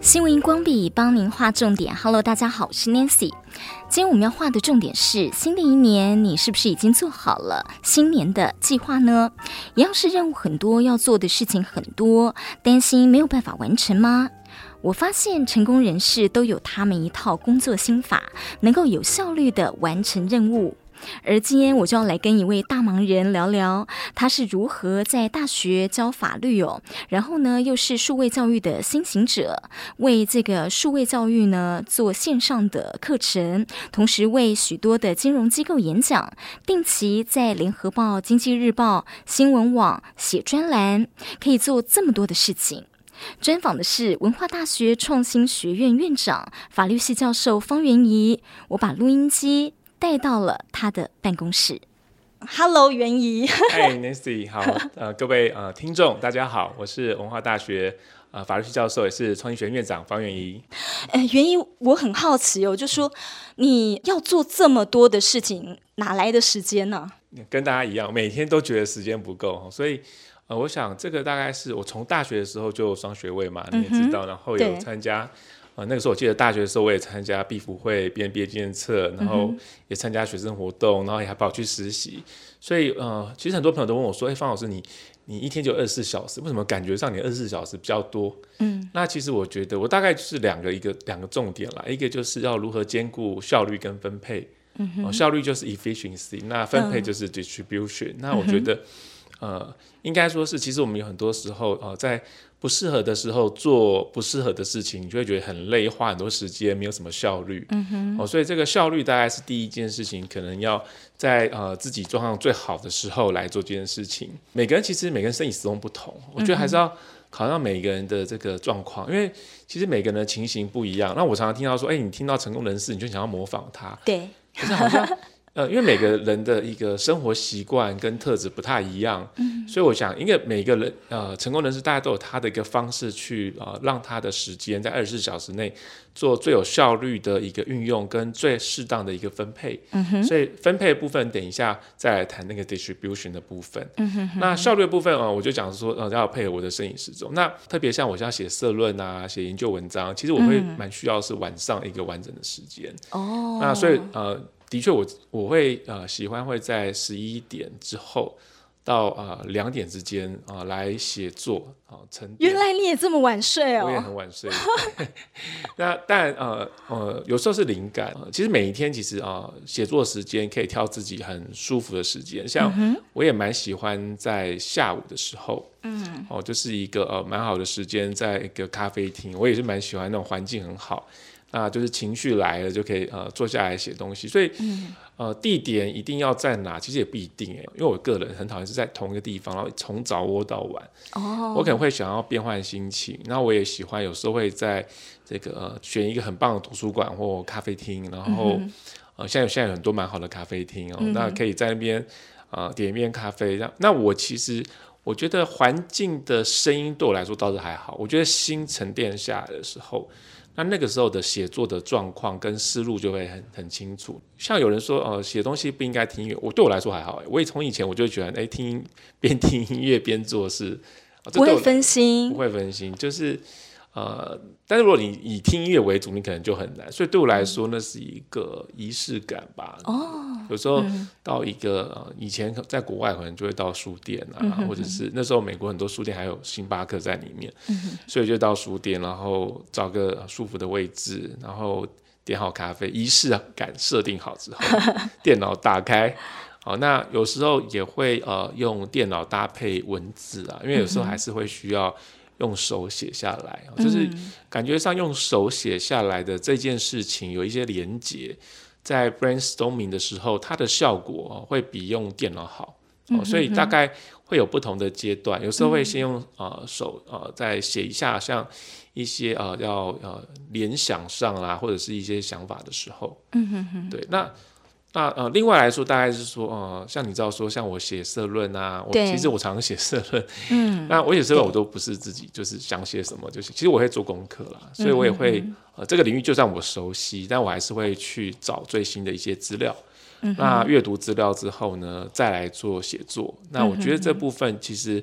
新闻荧光笔帮您画重点。Hello，大家好，我是 Nancy。今天我们要画的重点是：新的一年，你是不是已经做好了新年的计划呢？一样是任务很多，要做的事情很多，担心没有办法完成吗？我发现成功人士都有他们一套工作心法，能够有效率地完成任务。而今天我就要来跟一位大忙人聊聊，他是如何在大学教法律哦，然后呢又是数位教育的先行者，为这个数位教育呢做线上的课程，同时为许多的金融机构演讲，定期在联合报、经济日报、新闻网写专栏，可以做这么多的事情。专访的是文化大学创新学院院长、法律系教授方元仪，我把录音机。带到了他的办公室。Hello，元仪。嗨，Nancy，好。呃，各位呃听众，大家好，我是文化大学呃法律系教授，也是创新学院院长方元怡。呃，元怡，我很好奇哦，就说你要做这么多的事情，哪来的时间呢？跟大家一样，每天都觉得时间不够，所以呃，我想这个大概是我从大学的时候就双学位嘛，你也知道，嗯、然后有参加。啊，那个时候我记得大学的时候，我也参加毕福会编毕业纪念册，然后也参加学生活动，然后也还跑去实习。所以，呃，其实很多朋友都问我说：“哎、欸，方老师，你你一天就二十四小时，为什么感觉上你二十四小时比较多？”嗯，那其实我觉得我大概就是两个一个两个重点啦，一个就是要如何兼顾效率跟分配。嗯效率就是 efficiency，那分配就是 distribution、嗯。那我觉得，呃，应该说是，其实我们有很多时候，呃，在不适合的时候做不适合的事情，你就会觉得很累，花很多时间，没有什么效率。嗯哼。哦，所以这个效率大概是第一件事情，可能要在呃自己状况最好的时候来做这件事情。每个人其实每个人生理时钟不同，我觉得还是要考量每个人的这个状况，因为其实每个人的情形不一样。那我常常听到说，哎，你听到成功人士，你就想要模仿他。对。可是好像。呃，因为每个人的一个生活习惯跟特质不太一样，嗯，所以我想，因为每个人呃成功人士，大家都有他的一个方式去呃让他的时间在二十四小时内做最有效率的一个运用跟最适当的一个分配，嗯哼，所以分配的部分等一下再来谈那个 distribution 的部分，嗯哼，哼，那效率的部分啊，呃，我就讲说呃要配合我的摄影时钟，那特别像我现在写社论啊，写研究文章，其实我会蛮需要是晚上一个完整的时间，哦，那所以呃。的确，我我会呃喜欢会在十一点之后到呃两点之间啊、呃、来写作啊沉淀。原来你也这么晚睡哦？我也很晚睡。那但呃呃有时候是灵感、呃，其实每一天其实啊写、呃、作时间可以挑自己很舒服的时间，像我也蛮喜欢在下午的时候，嗯，哦、呃、就是一个呃蛮好的时间，在一个咖啡厅，我也是蛮喜欢那种环境很好。啊，就是情绪来了就可以呃坐下来写东西，所以、嗯、呃地点一定要在哪，其实也不一定哎，因为我个人很讨厌是在同一个地方，然后从早窝到晚。哦。我可能会想要变换心情，然后我也喜欢有时候会在这个、呃、选一个很棒的图书馆或咖啡厅，然后、嗯、呃现在有现在有很多蛮好的咖啡厅哦、嗯，那可以在那边啊、呃、点一杯咖啡。那那我其实我觉得环境的声音对我来说倒是还好，我觉得心沉淀下来的时候。那那个时候的写作的状况跟思路就会很很清楚。像有人说，呃，写东西不应该听音乐，我对我来说还好。我也从以前我就觉得，哎、欸，听边听音乐边做事，不会分心，不会分心，就是。呃，但是如果你以听音乐为主，你可能就很难。所以对我来说，那是一个仪式感吧。哦，有时候到一个、呃、以前在国外可能就会到书店啊，嗯、或者是那时候美国很多书店还有星巴克在里面，嗯、所以就到书店，然后找个舒服的位置，然后点好咖啡，仪式感设定好之后，电脑打开。好，那有时候也会呃用电脑搭配文字啊，因为有时候还是会需要。用手写下来，就是感觉上用手写下来的这件事情有一些连结，在 brainstorming 的时候，它的效果会比用电脑好。所以大概会有不同的阶段，有时候会先用呃手呃再写一下，像一些呃要呃联想上啦，或者是一些想法的时候，对，那。那呃，另外来说，大概是说，呃，像你知道说，像我写社论啊，我其实我常常写社论，嗯，那我写社论我都不是自己就是想写什么就写，其实我会做功课啦，所以我也会、嗯、呃这个领域就算我熟悉，但我还是会去找最新的一些资料，嗯、那阅读资料之后呢，再来做写作。那我觉得这部分其实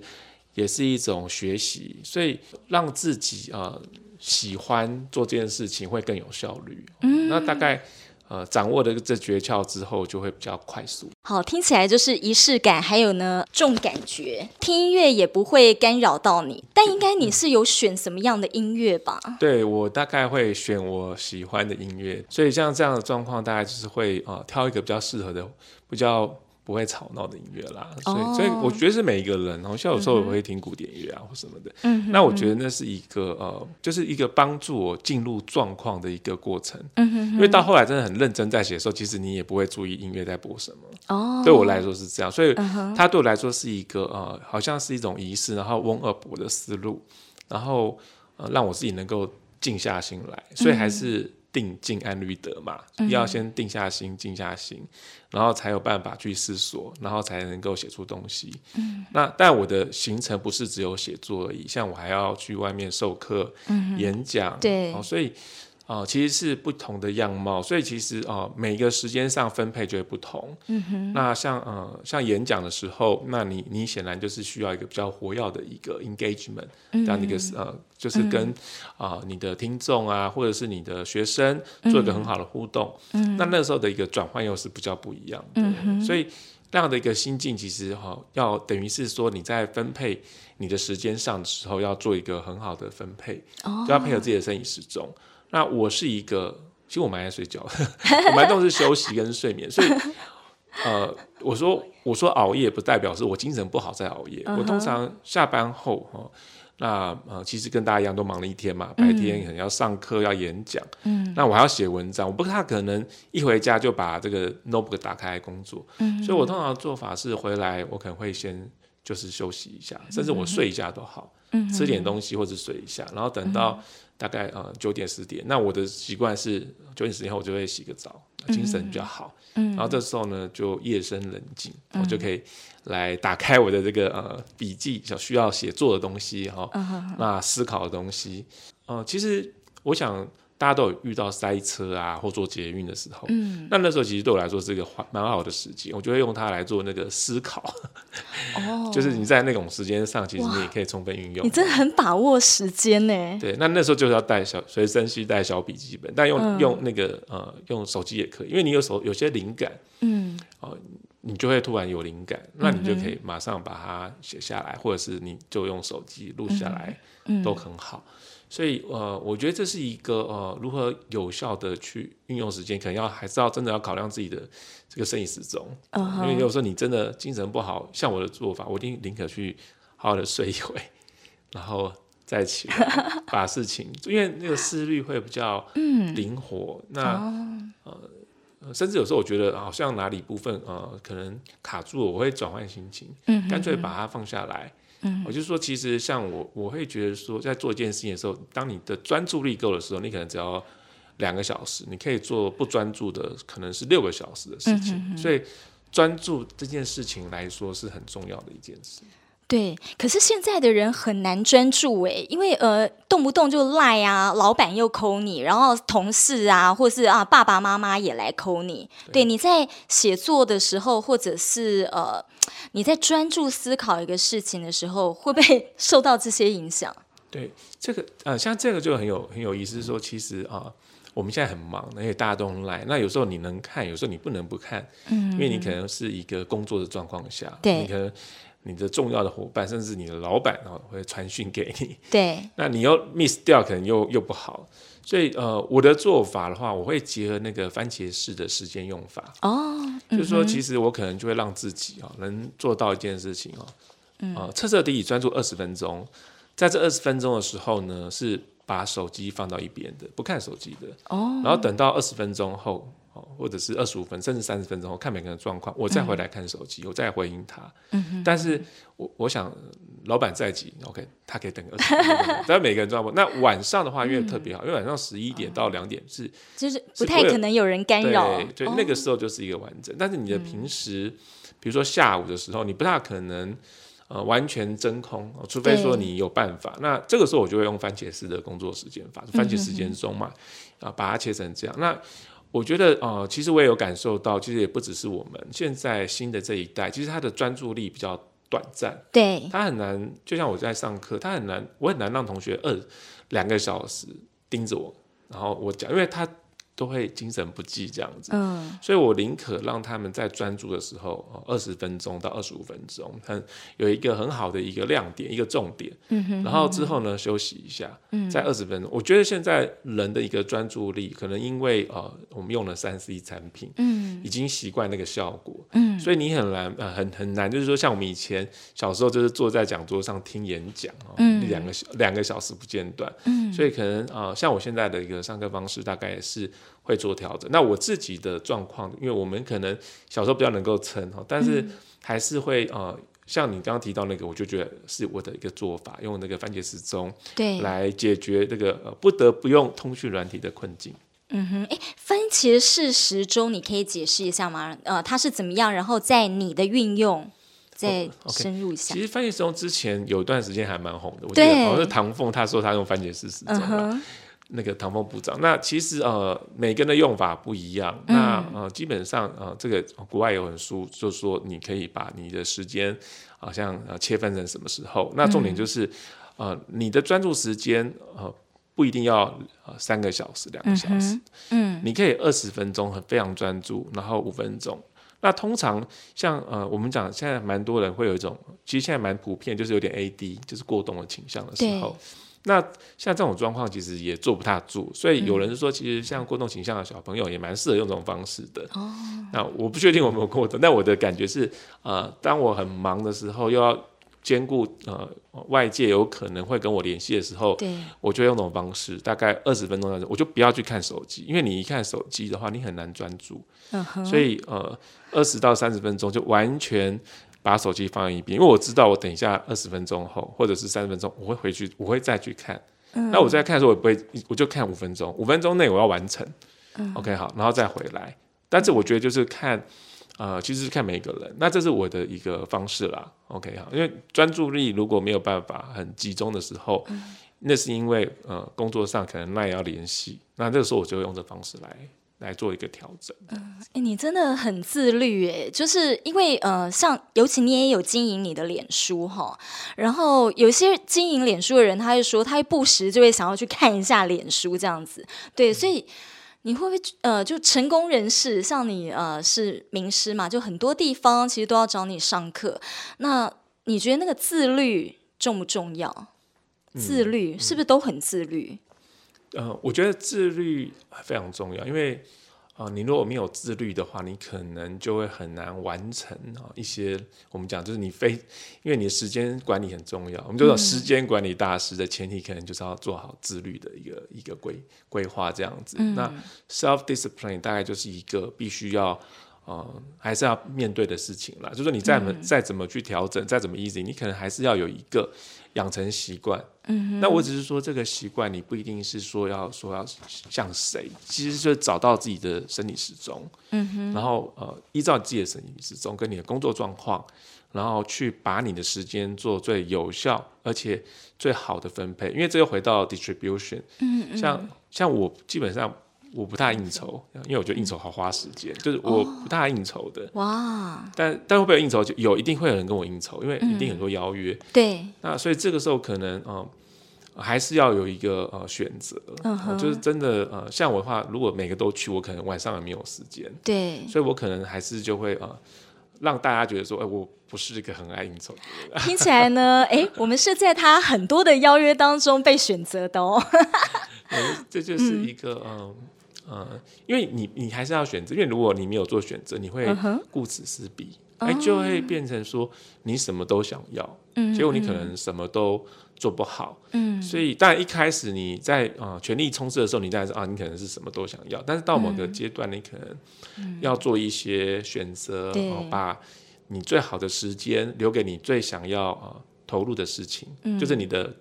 也是一种学习，所以让自己啊、呃、喜欢做这件事情会更有效率。嗯，那大概。呃，掌握了这诀窍之后，就会比较快速。好，听起来就是仪式感，还有呢，重感觉，听音乐也不会干扰到你。但应该你是有选什么样的音乐吧？嗯、对，我大概会选我喜欢的音乐，所以像这样的状况，大概就是会呃挑一个比较适合的，比较。不会吵闹的音乐啦，所以、oh. 所以我觉得是每一个人，好像有时候我会听古典音乐啊或什么的。嗯、mm，hmm. 那我觉得那是一个呃，就是一个帮助我进入状况的一个过程。嗯、mm hmm. 因为到后来真的很认真在写的时候，其实你也不会注意音乐在播什么。哦，oh. 对我来说是这样，所以它对我来说是一个呃，好像是一种仪式，然后 warm up 我的思路，然后呃，让我自己能够静下心来。所以还是。Mm hmm. 定静安律得嘛，要先定下心，静下心，然后才有办法去思索，然后才能够写出东西。嗯，那但我的行程不是只有写作而已，像我还要去外面授课、嗯、演讲，对，所以。哦，其实是不同的样貌，所以其实哦，每个时间上分配就会不同。嗯哼。那像呃，像演讲的时候，那你你显然就是需要一个比较活跃的一个 engagement，这样的一个呃，就是跟啊、呃、你的听众啊，或者是你的学生做一个很好的互动。嗯。那那个时候的一个转换又是比较不一样的。嗯。所以那样的一个心境，其实哈、哦，要等于是说你在分配你的时间上的时候，要做一个很好的分配，哦、就要配合自己的生理时钟。那我是一个，其实我蛮爱睡觉，我蛮重视休息跟睡眠，所以，呃，我说我说熬夜不代表是我精神不好在熬夜，uh huh. 我通常下班后哈，那呃其实跟大家一样都忙了一天嘛，白天可能要上课要演讲，嗯，那我还要写文章，我不太可能一回家就把这个 notebook 打开来工作，嗯，所以我通常做法是回来我可能会先就是休息一下，甚至我睡一下都好，嗯，吃点东西或者睡一下，然后等到。大概呃九点十点，那我的习惯是九点十点后我就会洗个澡，精神比较好。嗯，然后这时候呢就夜深人静，嗯、我就可以来打开我的这个呃笔记，想需要写作的东西哈，嗯、那思考的东西，呃，其实我想。大家都有遇到塞车啊，或坐捷运的时候，嗯，那那时候其实对我来说是一个蛮好的时机，我就会用它来做那个思考。哦，就是你在那种时间上，其实你也可以充分运用。你真的很把握时间呢。对，那那时候就是要带小随身携带小笔记本，但用、嗯、用那个呃用手机也可以，因为你有时候有些灵感，嗯，哦、呃，你就会突然有灵感，那你就可以马上把它写下来，或者是你就用手机录下来，嗯、都很好。所以呃，我觉得这是一个呃，如何有效的去运用时间，可能要还是要真的要考量自己的这个生理时钟，uh huh. 因为有时候你真的精神不好，像我的做法，我一定宁可去好好的睡一会，然后再起来把事情，因为那个思虑会比较灵活。嗯、那呃，甚至有时候我觉得好像哪里部分呃可能卡住了，我会转换心情，干脆把它放下来。嗯，我就说，其实像我，我会觉得说，在做一件事情的时候，当你的专注力够的时候，你可能只要两个小时，你可以做不专注的，可能是六个小时的事情。嗯、哼哼，所以，专注这件事情来说是很重要的一件事。对，可是现在的人很难专注哎，因为呃，动不动就赖啊，老板又 call 你，然后同事啊，或是啊爸爸妈妈也来 call 你。对，对，你在写作的时候，或者是呃你在专注思考一个事情的时候，会不会 受到这些影响？对，这个呃，像这个就很有很有意思，是说其实啊、呃，我们现在很忙，而且大家都很赖，那有时候你能看，有时候你不能不看，嗯，因为你可能是一个工作的状况下，对，你可能。你的重要的伙伴，甚至你的老板哦，会传讯给你。对，那你又 miss 掉，可能又又不好。所以呃，我的做法的话，我会结合那个番茄式的时间用法。哦，嗯、就是说，其实我可能就会让自己哦，能做到一件事情哦，嗯、呃，彻彻底底专注二十分钟。在这二十分钟的时候呢，是把手机放到一边的，不看手机的。哦，然后等到二十分钟后。或者是二十五分，甚至三十分钟后，看每个人的状况，我再回来看手机，嗯、我再回应他。嗯、哼但是我我想，老板在急，OK，他可以等个二十分钟。但每个人状况，那晚上的话，因为特别好，嗯、因为晚上十一点到两点是就是不太可能有人干扰，对，就那个时候就是一个完整。哦、但是你的平时，嗯、比如说下午的时候，你不大可能呃完全真空，除非说你有办法。那这个时候我就会用番茄式的工作时间法，番茄时间钟嘛，啊、把它切成这样。那我觉得呃，其实我也有感受到，其实也不只是我们现在新的这一代，其实他的专注力比较短暂，对，他很难，就像我在上课，他很难，我很难让同学二两个小时盯着我，然后我讲，因为他。都会精神不济这样子，嗯，所以我宁可让他们在专注的时候，二十分钟到二十五分钟，很有一个很好的一个亮点，一个重点，嗯哼，然后之后呢休息一下，嗯，在二十分钟，我觉得现在人的一个专注力，可能因为呃我们用了三 C 产品，嗯，已经习惯那个效果，嗯，所以你很难呃很很难，就是说像我们以前小时候就是坐在讲桌上听演讲哦，嗯，两个小两个小时不间断，嗯，所以可能呃像我现在的一个上课方式，大概也是。会做调整。那我自己的状况，因为我们可能小时候比较能够撑哈，但是还是会呃，像你刚刚提到那个，我就觉得是我的一个做法，用那个番茄时钟对来解决这个呃不得不用通讯软体的困境。嗯哼，哎，番茄式时钟你可以解释一下吗？呃，它是怎么样？然后在你的运用再深入一下。其实番茄时钟之前有一段时间还蛮红的，我记得好像是唐凤他说他用番茄式时钟吧。那个唐风部长，那其实呃每个人的用法不一样，嗯、那呃基本上呃这个国外有本书，就是说你可以把你的时间好像呃切分成什么时候，那重点就是、嗯、呃你的专注时间呃不一定要呃三个小时两个小时，嗯，嗯你可以二十分钟很非常专注，然后五分钟，那通常像呃我们讲现在蛮多人会有一种，其实现在蛮普遍，就是有点 AD 就是过动的倾向的时候。那像这种状况，其实也坐不大住，所以有人说，其实像过动倾向的小朋友也蛮适合用这种方式的。哦，那我不确定我有没有过动，但我的感觉是，呃，当我很忙的时候，又要兼顾呃外界有可能会跟我联系的时候，对，我就用这种方式，大概二十分钟的，我就不要去看手机，因为你一看手机的话，你很难专注。嗯哼，所以呃，二十到三十分钟就完全。把手机放在一边，因为我知道我等一下二十分钟后，或者是三十分钟，我会回去，我会再去看。嗯、那我在看的时候，我不会，我就看五分钟，五分钟内我要完成。嗯、OK，好，然后再回来。但是我觉得就是看，呃，其实是看每一个人。那这是我的一个方式啦。OK，好，因为专注力如果没有办法很集中的时候，嗯、那是因为呃工作上可能那也要联系，那这个时候我就会用这方式来。来做一个调整。嗯，哎，你真的很自律哎，就是因为呃，像尤其你也有经营你的脸书哈，然后有些经营脸书的人，他就说他会不时就会想要去看一下脸书这样子，对，所以你会不会呃，就成功人士，像你呃是名师嘛，就很多地方其实都要找你上课，那你觉得那个自律重不重要？自律是不是都很自律？嗯我觉得自律非常重要，因为啊、呃，你如果没有自律的话，你可能就会很难完成啊一些我们讲就是你非，因为你的时间管理很重要，我们就说时间管理大师的前提，可能就是要做好自律的一个一个规规划这样子。嗯、那 self discipline 大概就是一个必须要呃还是要面对的事情啦，就是说你再怎么、嗯、再怎么去调整，再怎么 easy，你可能还是要有一个。养成习惯，嗯哼，那我只是说这个习惯，你不一定是说要说要像谁，其实就是找到自己的生理时钟，嗯哼，然后呃，依照自己的生理时钟跟你的工作状况，然后去把你的时间做最有效而且最好的分配，因为这又回到 distribution，嗯嗯，像像我基本上。我不大应酬，因为我觉得应酬好花时间，就是我不大应酬的。哦、哇！但但会不会有应酬？就有，一定会有人跟我应酬，因为一定很多邀约。嗯、对。那所以这个时候可能嗯、呃，还是要有一个呃选择，嗯、哼就是真的呃，像我的话，如果每个都去，我可能晚上也没有时间。对。所以我可能还是就会呃，让大家觉得说，哎、呃，我不是一个很爱应酬的人。听起来呢，哎，我们是在他很多的邀约当中被选择的哦。这就是一个嗯。呃嗯，因为你你还是要选择，因为如果你没有做选择，你会顾此失彼，哎、uh. 就会变成说你什么都想要，uh huh. 结果你可能什么都做不好。嗯、uh，huh. 所以当然一开始你在啊、呃、全力冲刺的时候，你当然是啊，你可能是什么都想要，但是到某个阶段，你可能要做一些选择，uh 把你最好的时间留给你最想要啊、呃、投入的事情，uh. 就是你的。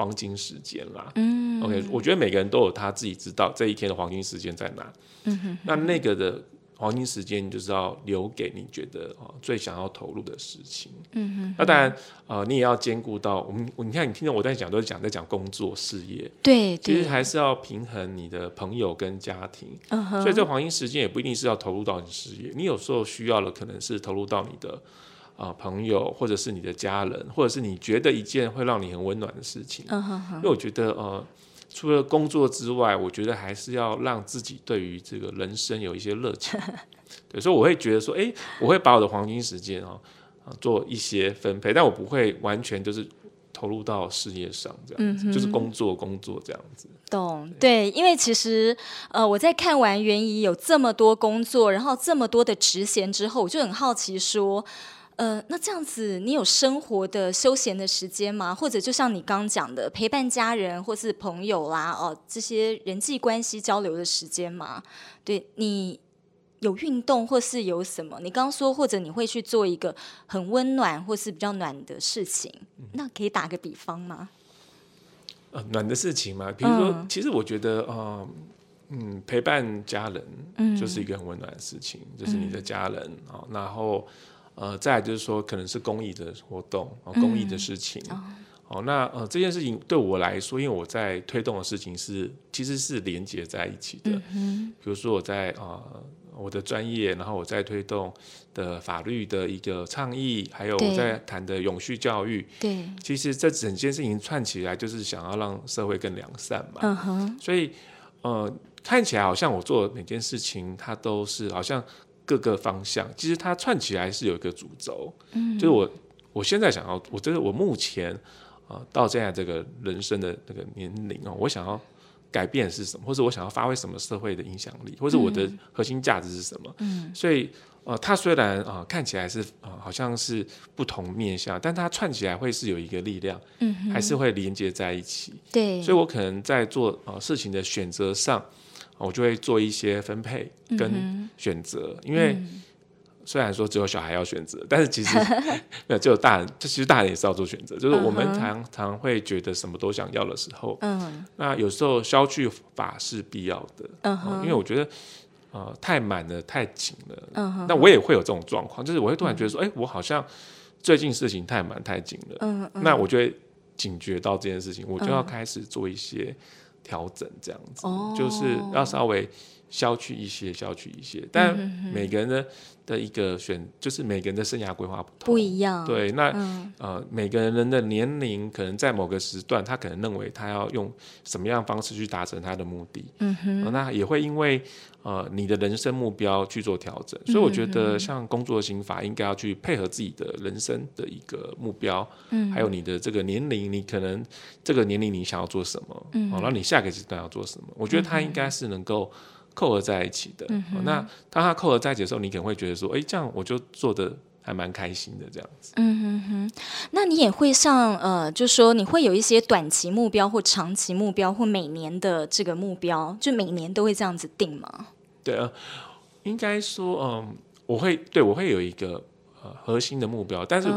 黄金时间啦，嗯，OK，我觉得每个人都有他自己知道这一天的黄金时间在哪，嗯哼，那那个的黄金时间就是要留给你觉得啊最想要投入的事情。嗯哼，那当然，呃，你也要兼顾到我们，你看你听到我在讲，都是讲在讲工作事业。对，其实还是要平衡你的朋友跟家庭。嗯哼，所以这黄金时间也不一定是要投入到你事业，你有时候需要的可能是投入到你的啊、呃、朋友，或者是你的家人，或者是你觉得一件会让你很温暖的事情。嗯哼哼，因为我觉得呃。除了工作之外，我觉得还是要让自己对于这个人生有一些热情。对，所以我会觉得说，哎，我会把我的黄金时间啊做一些分配，但我不会完全就是投入到事业上，这样子，嗯、就是工作工作这样子。懂，对，因为其实呃，我在看完袁怡有这么多工作，然后这么多的职衔之后，我就很好奇说。呃，那这样子，你有生活的休闲的时间吗？或者就像你刚刚讲的，陪伴家人或是朋友啦，哦，这些人际关系交流的时间吗？对，你有运动或是有什么？你刚刚说，或者你会去做一个很温暖或是比较暖的事情，嗯、那可以打个比方吗？呃，暖的事情嘛，比如说，嗯、其实我觉得，呃，嗯，陪伴家人，就是一个很温暖的事情，嗯、就是你的家人啊、嗯，然后。呃，再来就是说，可能是公益的活动，哦、公益的事情。嗯、哦，那呃，这件事情对我来说，因为我在推动的事情是其实是连接在一起的。嗯、比如说我在啊、呃，我的专业，然后我在推动的法律的一个倡议，还有我在谈的永续教育。对。其实这整件事情串起来，就是想要让社会更良善嘛。嗯哼。所以呃，看起来好像我做的每件事情，它都是好像。各个方向，其实它串起来是有一个主轴，嗯，就是我我现在想要，我觉得我目前啊、呃、到现在这个人生的那个年龄哦，我想要改变是什么，或者我想要发挥什么社会的影响力，或者我的核心价值是什么，嗯，所以呃，它虽然啊、呃、看起来是啊、呃、好像是不同面向，但它串起来会是有一个力量，嗯，还是会连接在一起，对，所以我可能在做啊、呃、事情的选择上。我就会做一些分配跟选择，嗯，因为虽然说只有小孩要选择，但是其实 没有只有大人，这其实大人也是要做选择。就是我们常常会觉得什么都想要的时候，嗯，那有时候消去法是必要的，嗯，因为我觉得呃太满了太紧了，嗯，那我也会有这种状况，就是我会突然觉得说，哎，欸，我好像最近事情太满太紧了，嗯，那我就会警觉到这件事情，我就要开始做一些。调整这样子，oh. 就是要稍微消去一些，消去一些。但每个人的的一个选，就是每个人的生涯规划不同，不一样。对，那、嗯、呃，每个人的年龄可能在某个时段，他可能认为他要用什么样的方式去达成他的目的。嗯哼，呃、那也会因为呃你的人生目标去做调整。所以我觉得，像工作心法应该要去配合自己的人生的一个目标，嗯，还有你的这个年龄，你可能这个年龄你想要做什么，嗯，然后你下个阶段要做什么，我觉得他应该是能够。扣合在一起的，嗯、那当他扣合在一起的时候，你可能会觉得说，哎、欸，这样我就做的还蛮开心的，这样子。嗯哼哼，那你也会像呃，就说你会有一些短期目标或长期目标或每年的这个目标，就每年都会这样子定吗？对啊，应该说，嗯、呃，我会对我会有一个。呃，核心的目标，但是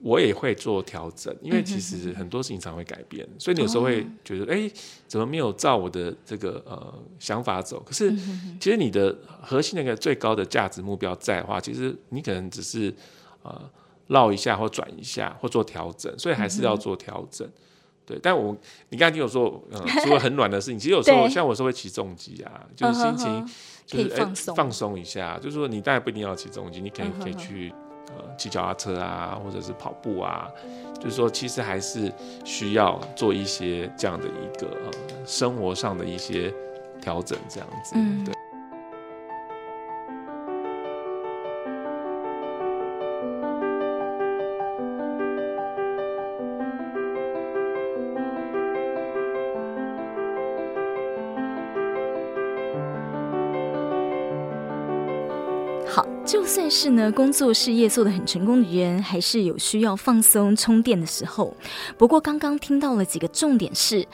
我也会做调整，因为其实很多事情常会改变，所以你有时候会觉得，哎，怎么没有照我的这个呃想法走？可是其实你的核心那个最高的价值目标在的话，其实你可能只是呃绕一下或转一下或做调整，所以还是要做调整。对，但我你刚才听我说，呃，除了很暖的事情，其实有时候像我是会骑重机啊，就是心情就是哎放松一下，就是说你当然不一定要骑重机，你可以可以去。呃，骑脚踏车啊，或者是跑步啊，就是说，其实还是需要做一些这样的一个呃生活上的一些调整，这样子，嗯，对。是呢，工作事业做的很成功的人，还是有需要放松充电的时候。不过刚刚听到了几个重点是，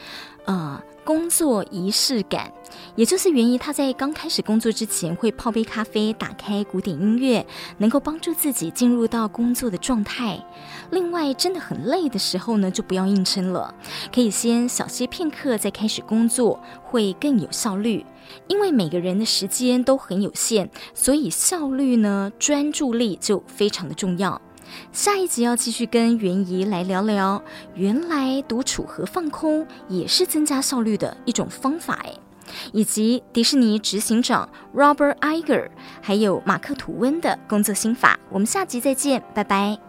呃，工作仪式感，也就是源于他在刚开始工作之前会泡杯咖啡，打开古典音乐，能够帮助自己进入到工作的状态。另外，真的很累的时候呢，就不要硬撑了，可以先小歇片刻再开始工作，会更有效率。因为每个人的时间都很有限，所以效率呢，专注力就非常的重要。下一集要继续跟袁怡来聊聊，原来独处和放空也是增加效率的一种方法诶，以及迪士尼执行长 Robert Iger 还有马克吐温的工作心法。我们下集再见，拜拜。